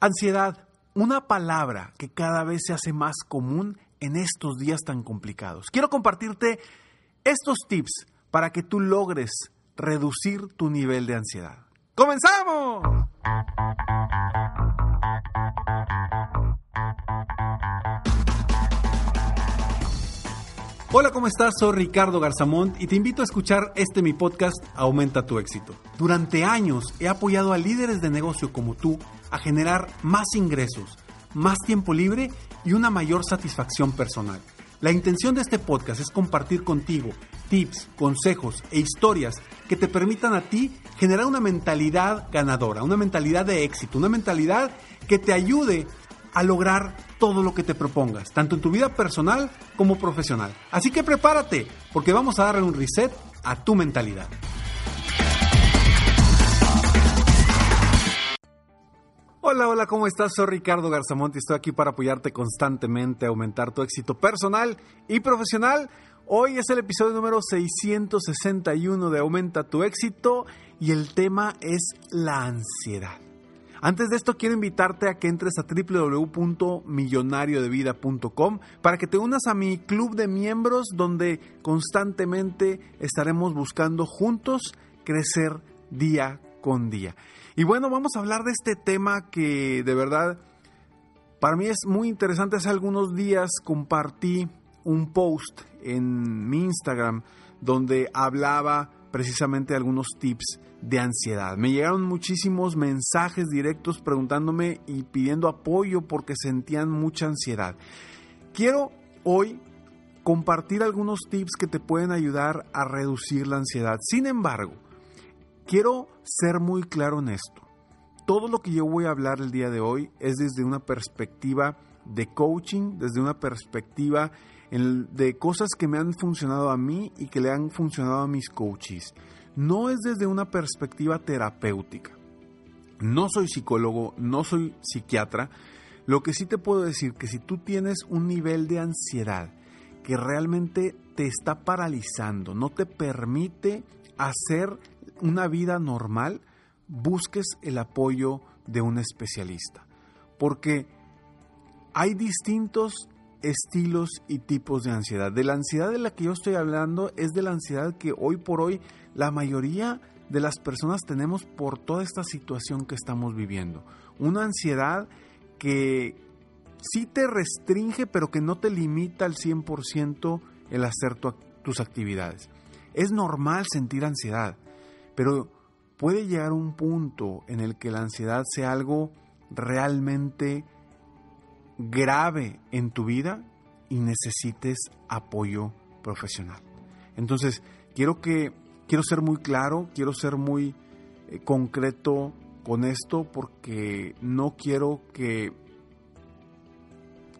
Ansiedad, una palabra que cada vez se hace más común en estos días tan complicados. Quiero compartirte estos tips para que tú logres reducir tu nivel de ansiedad. ¡Comenzamos! Hola, ¿cómo estás? Soy Ricardo Garzamont y te invito a escuchar este mi podcast Aumenta tu éxito. Durante años he apoyado a líderes de negocio como tú a generar más ingresos, más tiempo libre y una mayor satisfacción personal. La intención de este podcast es compartir contigo tips, consejos e historias que te permitan a ti generar una mentalidad ganadora, una mentalidad de éxito, una mentalidad que te ayude a lograr todo lo que te propongas, tanto en tu vida personal como profesional. Así que prepárate, porque vamos a darle un reset a tu mentalidad. Hola, hola, ¿cómo estás? Soy Ricardo Garzamonti, estoy aquí para apoyarte constantemente a aumentar tu éxito personal y profesional. Hoy es el episodio número 661 de Aumenta tu éxito y el tema es la ansiedad. Antes de esto quiero invitarte a que entres a www.millonariodevida.com para que te unas a mi club de miembros donde constantemente estaremos buscando juntos crecer día con día. Y bueno, vamos a hablar de este tema que de verdad para mí es muy interesante. Hace algunos días compartí un post en mi Instagram donde hablaba precisamente algunos tips de ansiedad. Me llegaron muchísimos mensajes directos preguntándome y pidiendo apoyo porque sentían mucha ansiedad. Quiero hoy compartir algunos tips que te pueden ayudar a reducir la ansiedad. Sin embargo, quiero ser muy claro en esto. Todo lo que yo voy a hablar el día de hoy es desde una perspectiva de coaching, desde una perspectiva de cosas que me han funcionado a mí y que le han funcionado a mis coaches. No es desde una perspectiva terapéutica. No soy psicólogo, no soy psiquiatra. Lo que sí te puedo decir que si tú tienes un nivel de ansiedad que realmente te está paralizando, no te permite hacer una vida normal, busques el apoyo de un especialista. Porque hay distintos estilos y tipos de ansiedad. De la ansiedad de la que yo estoy hablando es de la ansiedad que hoy por hoy la mayoría de las personas tenemos por toda esta situación que estamos viviendo. Una ansiedad que sí te restringe, pero que no te limita al 100% el hacer tus actividades. Es normal sentir ansiedad, pero puede llegar un punto en el que la ansiedad sea algo realmente grave en tu vida y necesites apoyo profesional. Entonces, quiero que quiero ser muy claro, quiero ser muy eh, concreto con esto porque no quiero que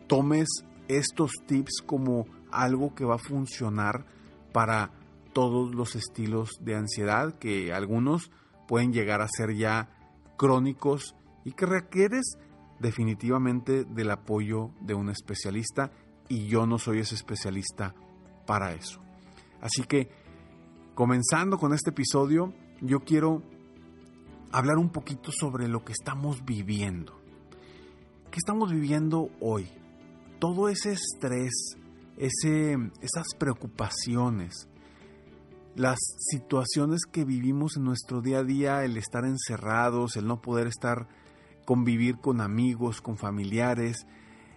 tomes estos tips como algo que va a funcionar para todos los estilos de ansiedad que algunos pueden llegar a ser ya crónicos y que requieres definitivamente del apoyo de un especialista y yo no soy ese especialista para eso. Así que, comenzando con este episodio, yo quiero hablar un poquito sobre lo que estamos viviendo. ¿Qué estamos viviendo hoy? Todo ese estrés, ese, esas preocupaciones, las situaciones que vivimos en nuestro día a día, el estar encerrados, el no poder estar convivir con amigos, con familiares,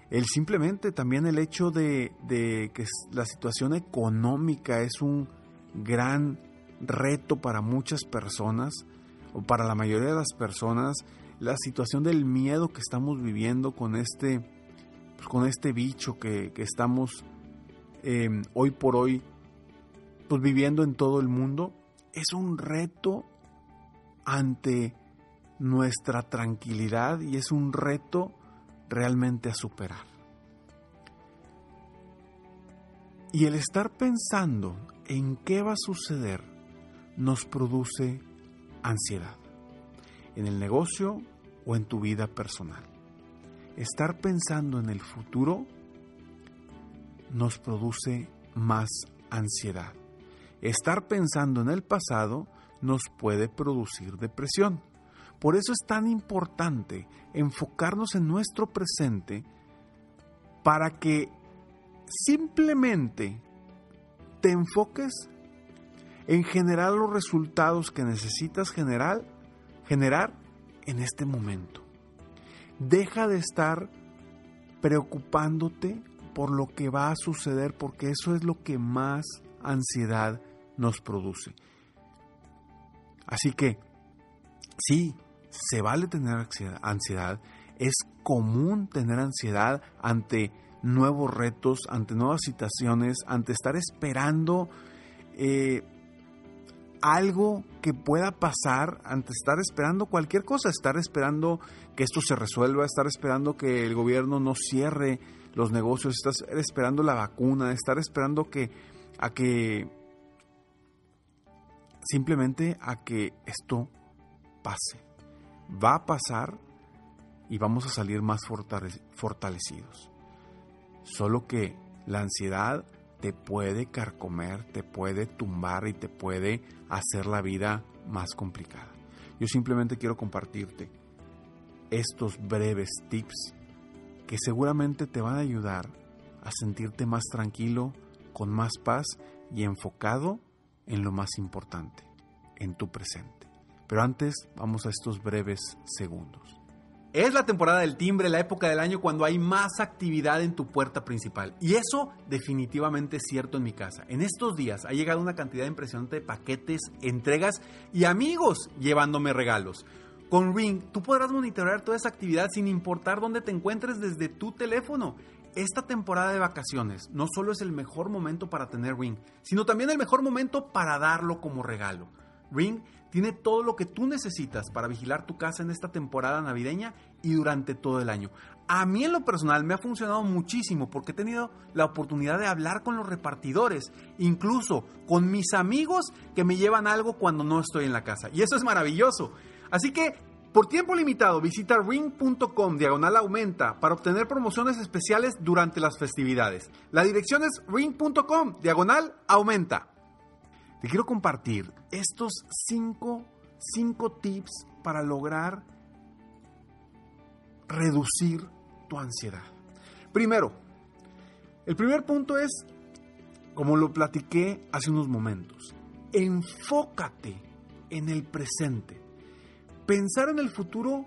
el simplemente también el hecho de, que la situación económica es un gran reto para muchas personas o para la mayoría de las personas, la situación del miedo que estamos viviendo con este, pues, con este bicho que, estamos em, hoy por hoy pues, viviendo en todo el mundo, es un reto ante nuestra tranquilidad y es un reto realmente a superar. Y el estar pensando en qué va a suceder nos produce ansiedad, en el negocio o en tu vida personal. Estar pensando en el futuro nos produce más ansiedad. Estar pensando en el pasado nos puede producir depresión Por eso es tan importante enfocarnos en nuestro presente para que simplemente te enfoques en generar los resultados que necesitas generar, generar en este momento. Deja de estar preocupándote por lo que va a suceder porque eso es lo que más ansiedad nos produce. Así que, sí, se vale tener ansiedad, es común tener ansiedad ante nuevos retos, ante nuevas situaciones, ante estar esperando eh, algo que pueda pasar, ante estar esperando cualquier cosa, estar esperando que esto se resuelva, estar esperando que el gobierno no cierre los negocios, estar esperando la vacuna, estar esperando que a que simplemente a que esto pase. Va a pasar y vamos a salir más fortalecidos. Solo que la ansiedad te puede carcomer, te puede tumbar y te puede hacer la vida más complicada. Yo simplemente quiero compartirte estos breves tips que seguramente te van a ayudar a sentirte más tranquilo, con más paz y enfocado en lo más importante, en tu presente. Pero antes vamos a estos breves segundos. Es la temporada del timbre, la época del año cuando hay más actividad en tu puerta principal. Y eso definitivamente es cierto en mi casa. En estos días ha llegado una cantidad impresionante de paquetes, entregas y amigos llevándome regalos. Con Ring, tú podrás monitorear toda esa actividad sin importar dónde te encuentres desde tu teléfono. Esta temporada de vacaciones no solo es el mejor momento para tener Ring, sino también el mejor momento para darlo como regalo. Ring tiene todo lo que tú necesitas para vigilar tu casa en esta temporada navideña y durante todo el año. A mí en lo personal me ha funcionado muchísimo porque he tenido la oportunidad de hablar con los repartidores, incluso con mis amigos que me llevan algo cuando no estoy en la casa. Y eso es maravilloso. Así que por tiempo limitado visita ring.com diagonal aumenta para obtener promociones especiales durante las festividades. La dirección es ring.com diagonal aumenta. Te quiero compartir estos cinco, cinco tips para lograr reducir tu ansiedad. Primero, el primer punto es, como lo platiqué hace unos momentos, enfócate en el presente pensar en el futuro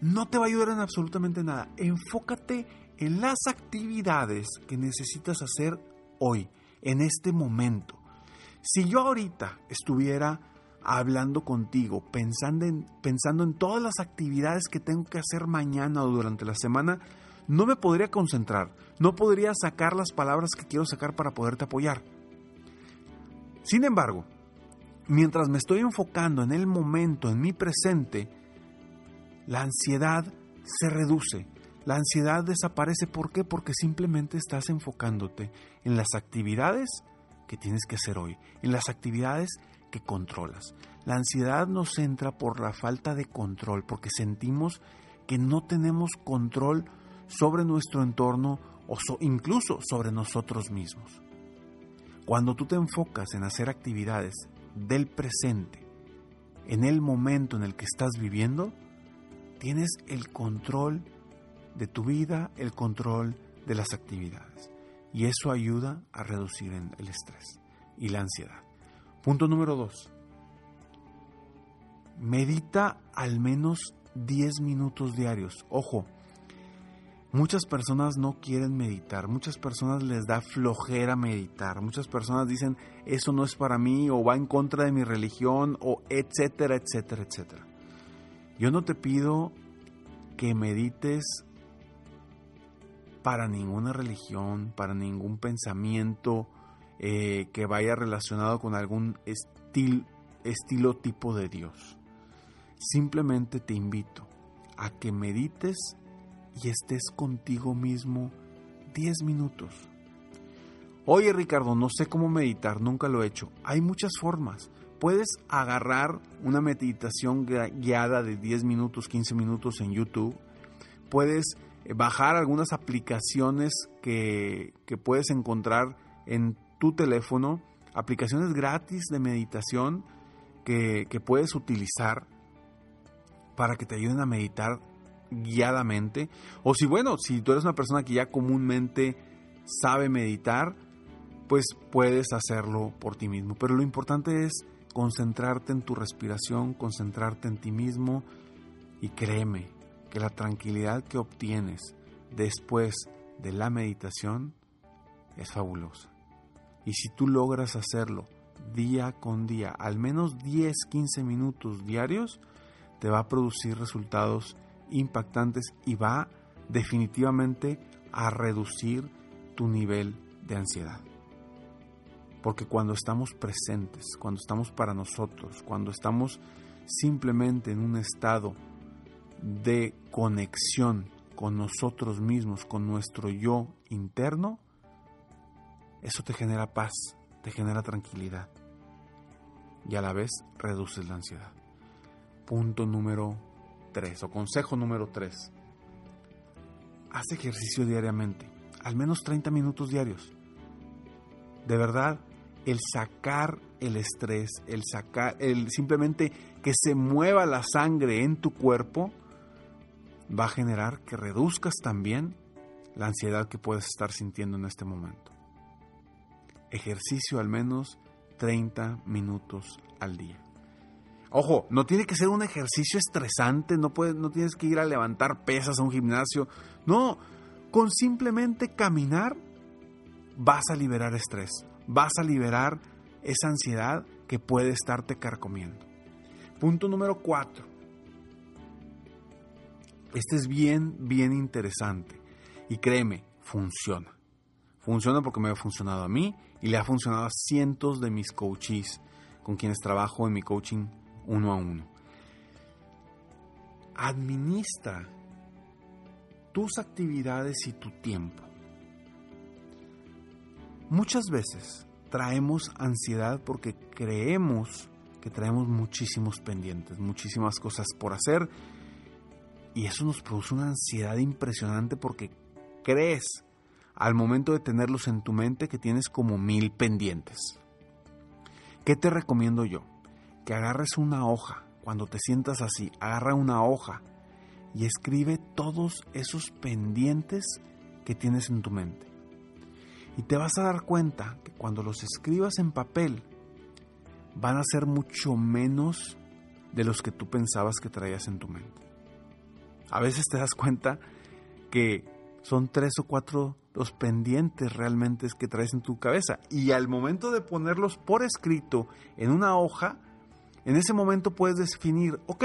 no te va a ayudar en absolutamente nada. Enfócate en las actividades que necesitas hacer hoy, en este momento. Si yo ahorita estuviera hablando contigo, pensando en, pensando en todas las actividades que tengo que hacer mañana o durante la semana, no me podría concentrar, no podría sacar las palabras que quiero sacar para poderte apoyar. Sin embargo, mientras me estoy enfocando en el momento, en mi presente, la ansiedad se reduce. La ansiedad desaparece. ¿Por qué? Porque simplemente estás enfocándote en las actividades que tienes que hacer hoy, en las actividades que controlas. La ansiedad nos entra por la falta de control, porque sentimos que no tenemos control sobre nuestro entorno o incluso sobre nosotros mismos. Cuando tú te enfocas en hacer actividades del presente, en el momento en el que estás viviendo, tienes el control de tu vida, el control de las actividades. Y eso ayuda a reducir el estrés y la ansiedad. Punto número dos. Medita al menos 10 minutos diarios. Ojo, Muchas personas no quieren meditar, muchas personas les da flojera meditar, muchas personas dicen eso no es para mí o va en contra de mi religión o etcétera, etcétera, etcétera. Yo no te pido que medites para ninguna religión, para ningún pensamiento eh, que vaya relacionado con algún estilo tipo de Dios. Simplemente te invito a que medites y estés contigo mismo 10 minutos. Oye Ricardo, no sé cómo meditar, nunca lo he hecho. Hay muchas formas. Puedes agarrar una meditación guiada de 10 minutos, 15 minutos en YouTube. Puedes bajar algunas aplicaciones que, puedes encontrar en tu teléfono, aplicaciones gratis de meditación que, que puedes utilizar para que te ayuden a meditar guiadamente. O si, bueno, si tú eres una persona que ya comúnmente sabe meditar, pues puedes hacerlo por ti mismo. Pero lo importante es concentrarte en tu respiración, concentrarte en ti mismo y créeme que la tranquilidad que obtienes después de la meditación es fabulosa. Y si tú logras hacerlo día con día, al menos 10, 15 minutos diarios, te va a producir resultados impactantes y va definitivamente a reducir tu nivel de ansiedad. Porque cuando estamos presentes, cuando estamos para nosotros, cuando estamos simplemente en un estado de conexión con nosotros mismos, con nuestro yo interno, eso te genera paz, te genera tranquilidad y a la vez reduces la ansiedad. Punto número 3 o consejo número 3. Haz ejercicio diariamente, al menos 30 minutos diarios. De verdad, el sacar el estrés, el sacar, el simplemente que se mueva la sangre en tu cuerpo, va a generar que reduzcas también la ansiedad que puedes estar sintiendo en este momento. Ejercicio al menos 30 minutos al día. Ojo, no tiene que ser un ejercicio estresante, no, puedes, no tienes que ir a levantar pesas a un gimnasio. No, con simplemente caminar vas a liberar estrés, vas a liberar esa ansiedad que puede estarte carcomiendo. Punto número 4. Este es bien, bien interesante. Y créeme, funciona. Funciona porque me ha funcionado a mí y le ha funcionado a cientos de mis coaches con quienes trabajo en mi coaching uno a uno. Administra tus actividades y tu tiempo. Muchas veces traemos ansiedad porque creemos que traemos muchísimos pendientes, muchísimas cosas por hacer y eso nos produce una ansiedad impresionante porque crees al momento de tenerlos en tu mente que tienes como mil pendientes. ¿Qué te recomiendo yo? que agarres una hoja, cuando te sientas así, agarra una hoja y escribe todos esos pendientes que tienes en tu mente. Y te vas a dar cuenta que cuando los escribas en papel, van a ser mucho menos de los que tú pensabas que traías en tu mente. A veces te das cuenta que son tres o cuatro los pendientes realmente que traes en tu cabeza. Y al momento de ponerlos por escrito en una hoja, en ese momento puedes definir, ok,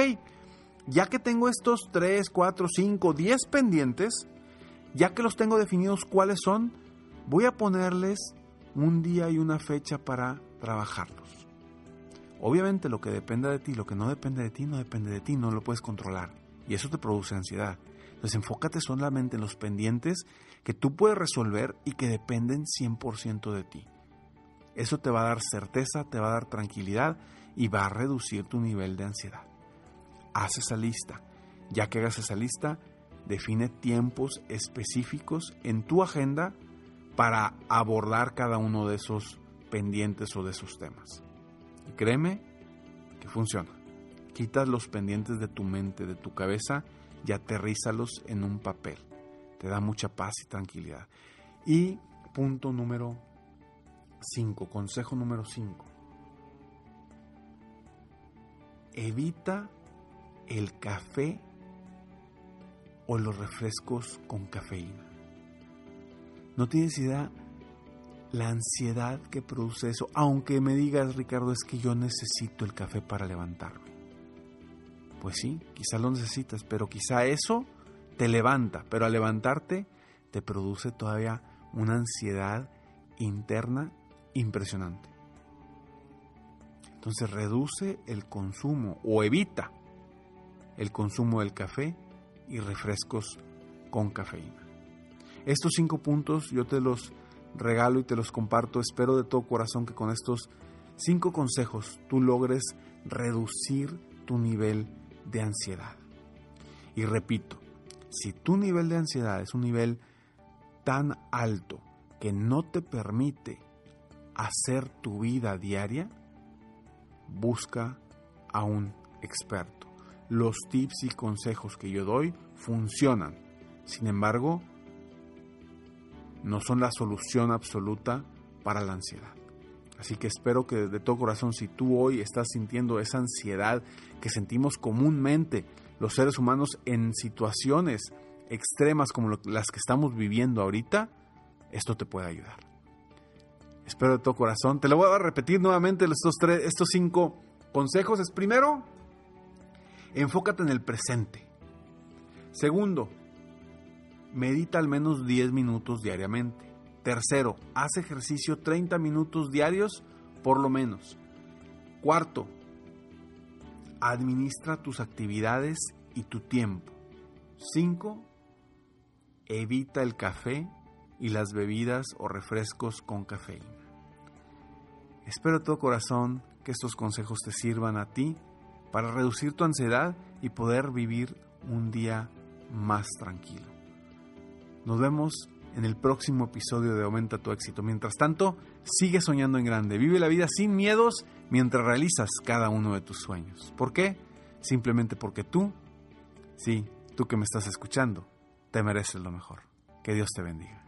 ya que tengo estos 3, 4, 5, 10 pendientes, ya que los tengo definidos cuáles son, voy a ponerles un día y una fecha para trabajarlos. Obviamente lo que dependa de ti, lo que no depende de ti, no depende de ti, no lo puedes controlar. Y eso te produce ansiedad. Entonces enfócate solamente en los pendientes que tú puedes resolver y que dependen 100% de ti. Eso te va a dar certeza, te va a dar tranquilidad y va a reducir tu nivel de ansiedad. Haz esa lista. Ya que hagas esa lista, define tiempos específicos en tu agenda para abordar cada uno de esos pendientes o de esos temas. Y créeme que funciona. Quitas los pendientes de tu mente, de tu cabeza y aterrízalos en un papel. Te da mucha paz y tranquilidad. Y punto número 5, consejo número 5. evita el café o los refrescos con cafeína. No tienes idea la ansiedad que produce eso, aunque me digas, Ricardo, es que yo necesito el café para levantarme. Pues sí, quizá lo necesitas, pero quizá eso te levanta, pero al levantarte te produce todavía una ansiedad interna impresionante. Entonces reduce el consumo o evita el consumo del café y refrescos con cafeína. Estos cinco puntos yo te los regalo y te los comparto. Espero de todo corazón que con estos cinco consejos tú logres reducir tu nivel de ansiedad. Y repito, si tu nivel de ansiedad es un nivel tan alto que no te permite hacer tu vida diaria, busca a un experto. los tips y consejos que yo doy funcionan. Sin embargo, no son la solución absoluta para la ansiedad. Así que espero que de todo corazón, si tú hoy estás sintiendo esa ansiedad que sentimos comúnmente los seres humanos en situaciones extremas como las que estamos viviendo ahorita, esto te puede ayudar. Espero de todo corazón. Te lo voy a repetir nuevamente estos, estos cinco consejos. Es primero, enfócate en el presente. Segundo, medita al menos 10 minutos diariamente. Tercero, haz ejercicio 30 minutos diarios por lo menos. Cuarto, administra tus actividades y tu tiempo. Cinco, evita el café y las bebidas o refrescos con cafeína. Espero de todo corazón que estos consejos te sirvan a ti para reducir tu ansiedad y poder vivir un día más tranquilo. Nos vemos en el próximo episodio de Aumenta tu éxito. Mientras tanto, sigue soñando en grande. Vive la vida sin miedos mientras realizas cada uno de tus sueños. ¿Por qué? Simplemente porque tú, sí, tú que me estás escuchando, te mereces lo mejor. Que Dios te bendiga.